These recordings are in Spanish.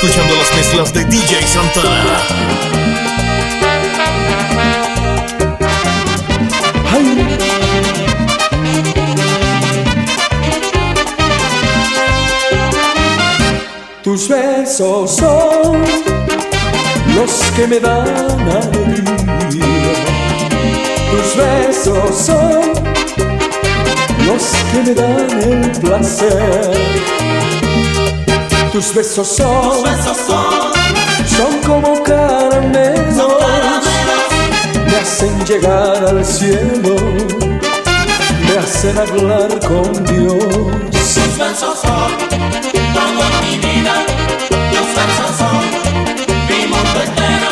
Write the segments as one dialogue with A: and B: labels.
A: escuchando las mezclas de DJ Santana.
B: Tus besos son los que me dan alegría. Tus besos son los que me dan el placer tus besos son, son, como caramelos, me hacen llegar al cielo, me hacen hablar con Dios.
C: Tus besos son todo mi vida, tus besos son mi mundo entero.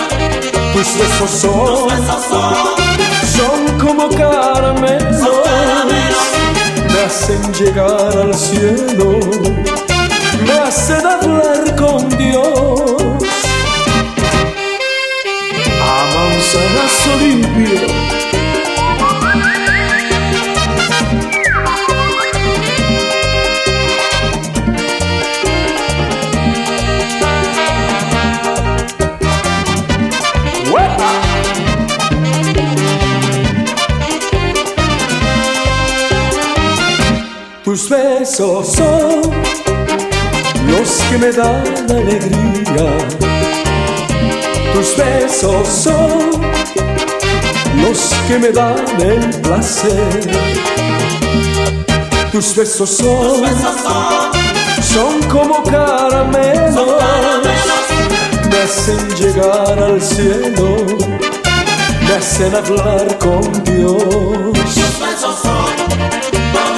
B: Tus besos son, son, como caramelos, me hacen llegar al cielo me hacen hablar con Dios. A manzanazo limpio. Tus besos son los que me dan alegría. Tus besos son los que me dan el placer. Tus besos son, son como caramelos, me hacen llegar al cielo, me hacen hablar con Dios.
C: Tus besos son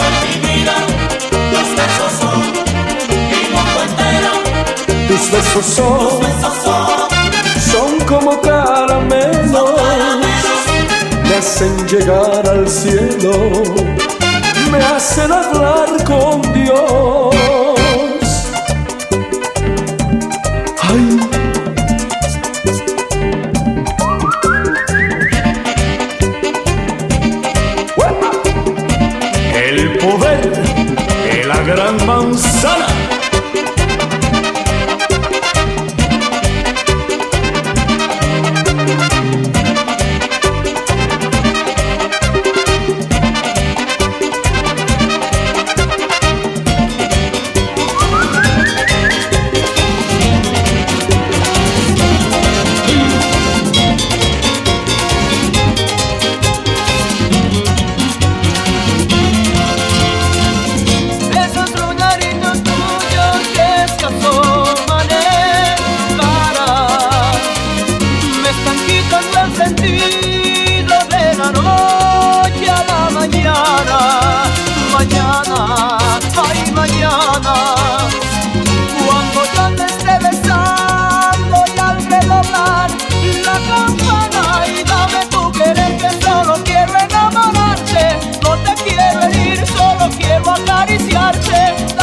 B: tus besos son, son como caramelos, me hacen llegar al cielo, me hacen hablar con Dios. sentido de la noche a la mañana, mañana, ay mañana, cuando ya me esté besando y al redoblar la campana y
D: dame tu
E: querer que solo quiero enamorarte, no te quiero herir, solo quiero acariciarte.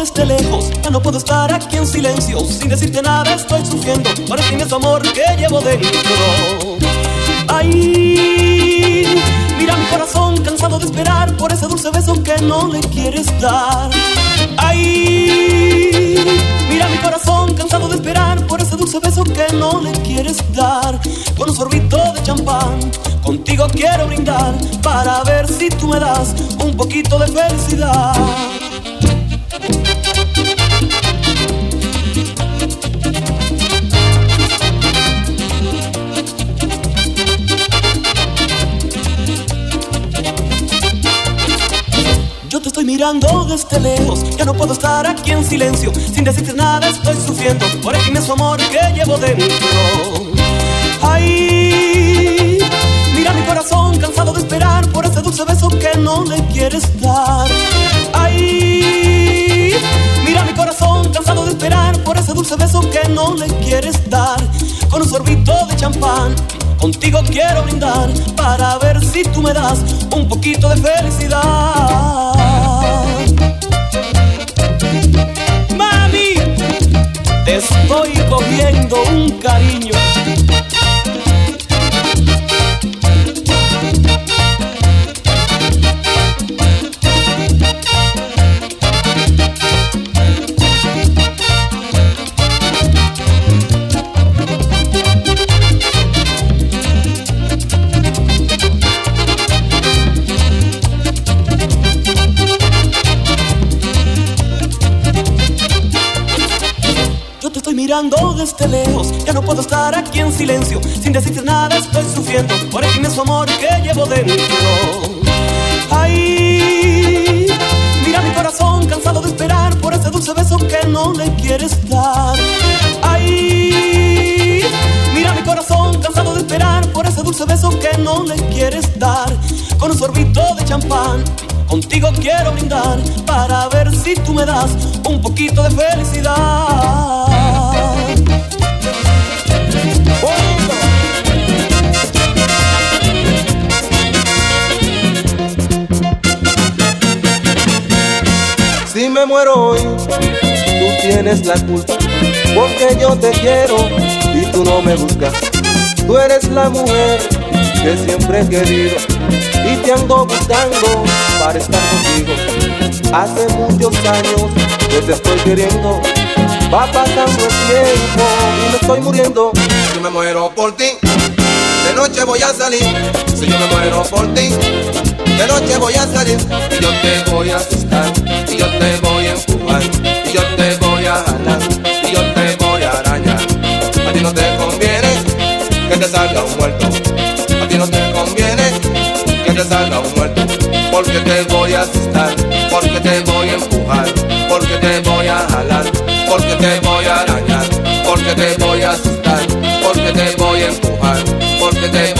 D: Desde lejos, ya no puedo estar aquí en silencio. Sin decirte nada estoy sufriendo por este inmenso amor que llevo dentro. Ay, mira mi corazón cansado de esperar por ese dulce beso que no le quieres dar. Ay, mira mi corazón cansado de esperar por ese dulce beso que no le quieres dar. Con un sorbito de champán, contigo quiero brindar para ver si tú me das un poquito de felicidad. Mirando desde lejos, ya no puedo estar aquí en silencio, sin decirte nada estoy sufriendo por el inmenso amor que llevo dentro. Ay, mira mi corazón cansado de esperar por ese dulce beso que no le quieres dar. Ay, mira mi corazón cansado de esperar por ese dulce beso que no le quieres dar. Con un sorbito de champán, contigo quiero brindar para ver si tú me das un poquito de felicidad. Estoy cogiendo un cariño. Mirando desde lejos, ya no puedo estar aquí en silencio, sin decirte nada estoy sufriendo por el inmenso amor que llevo dentro. Ay, mira mi corazón cansado de esperar por ese dulce beso que no le quieres dar. Ay, mira mi corazón cansado de esperar por ese dulce beso que no le quieres dar. Con un sorbito de champán, contigo quiero brindar para ver si tú me das un poquito de felicidad.
F: Me muero hoy, tú tienes la culpa, porque yo te quiero y tú no me buscas. Tú eres la mujer que siempre he querido y te ando buscando para estar contigo. Hace muchos años que te estoy queriendo, va pasando el tiempo y me estoy muriendo.
G: Si me muero por ti, de noche voy a salir. Si yo me muero por ti, noche voy a salir. Y yo te voy a asustar, y yo te voy a empujar, y yo te voy a jalar, y yo te voy a arañar. A ti no te conviene que te salga un muerto. A ti no te conviene que te salga un muerto. Porque te voy a asustar, porque te voy a empujar, porque te voy a jalar, porque te voy a arañar, porque te voy a asustar, porque te voy a empujar, porque te voy a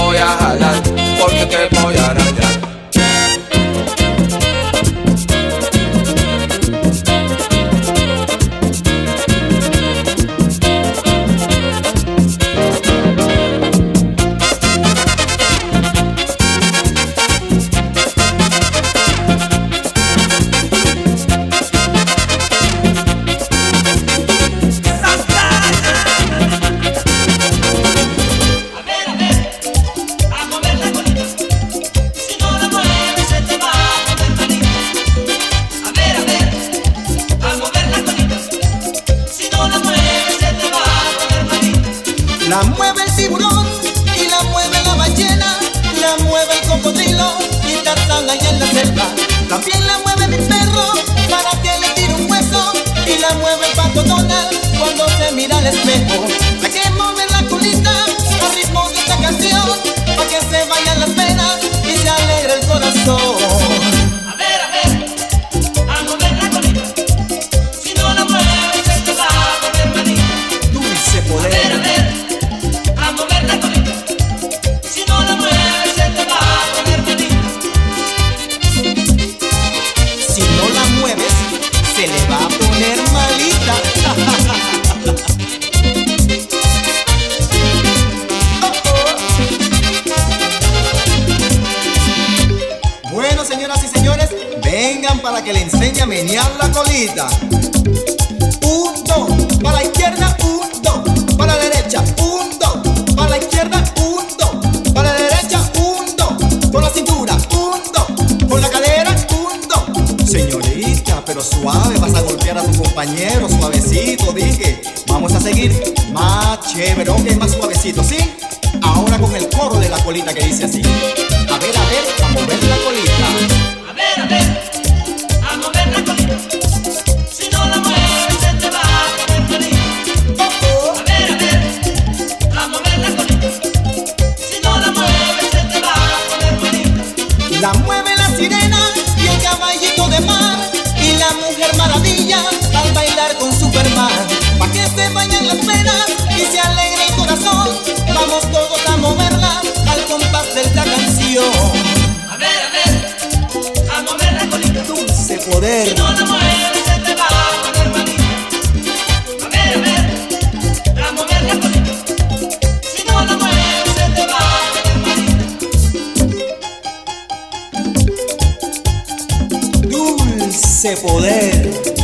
C: cuando se mira al espejo.
H: Menear la colita. Un, dos, para la izquierda, un, dos, para la derecha, un, dos, para la izquierda, un, dos, para la derecha, un, dos, con la cintura, un, dos, con la cadera, un, dos. Señorita, pero suave, vas a golpear a tu compañero, suavecito, dije. Vamos a seguir más chévere, ok, más suavecito, ¿sí? Ahora con el coro de la colita que dice así. Superman. Pa' que se vayan las penas y se alegre el corazón. Vamos todos a moverla al compás de esta canción.
C: A ver, a ver, a mover la colita.
H: Dulce poder.
C: Si no la mueves se te va a poner malita. A ver, a ver, a mover la colita. Si no la mueves se te va a poner malita.
H: Dulce poder.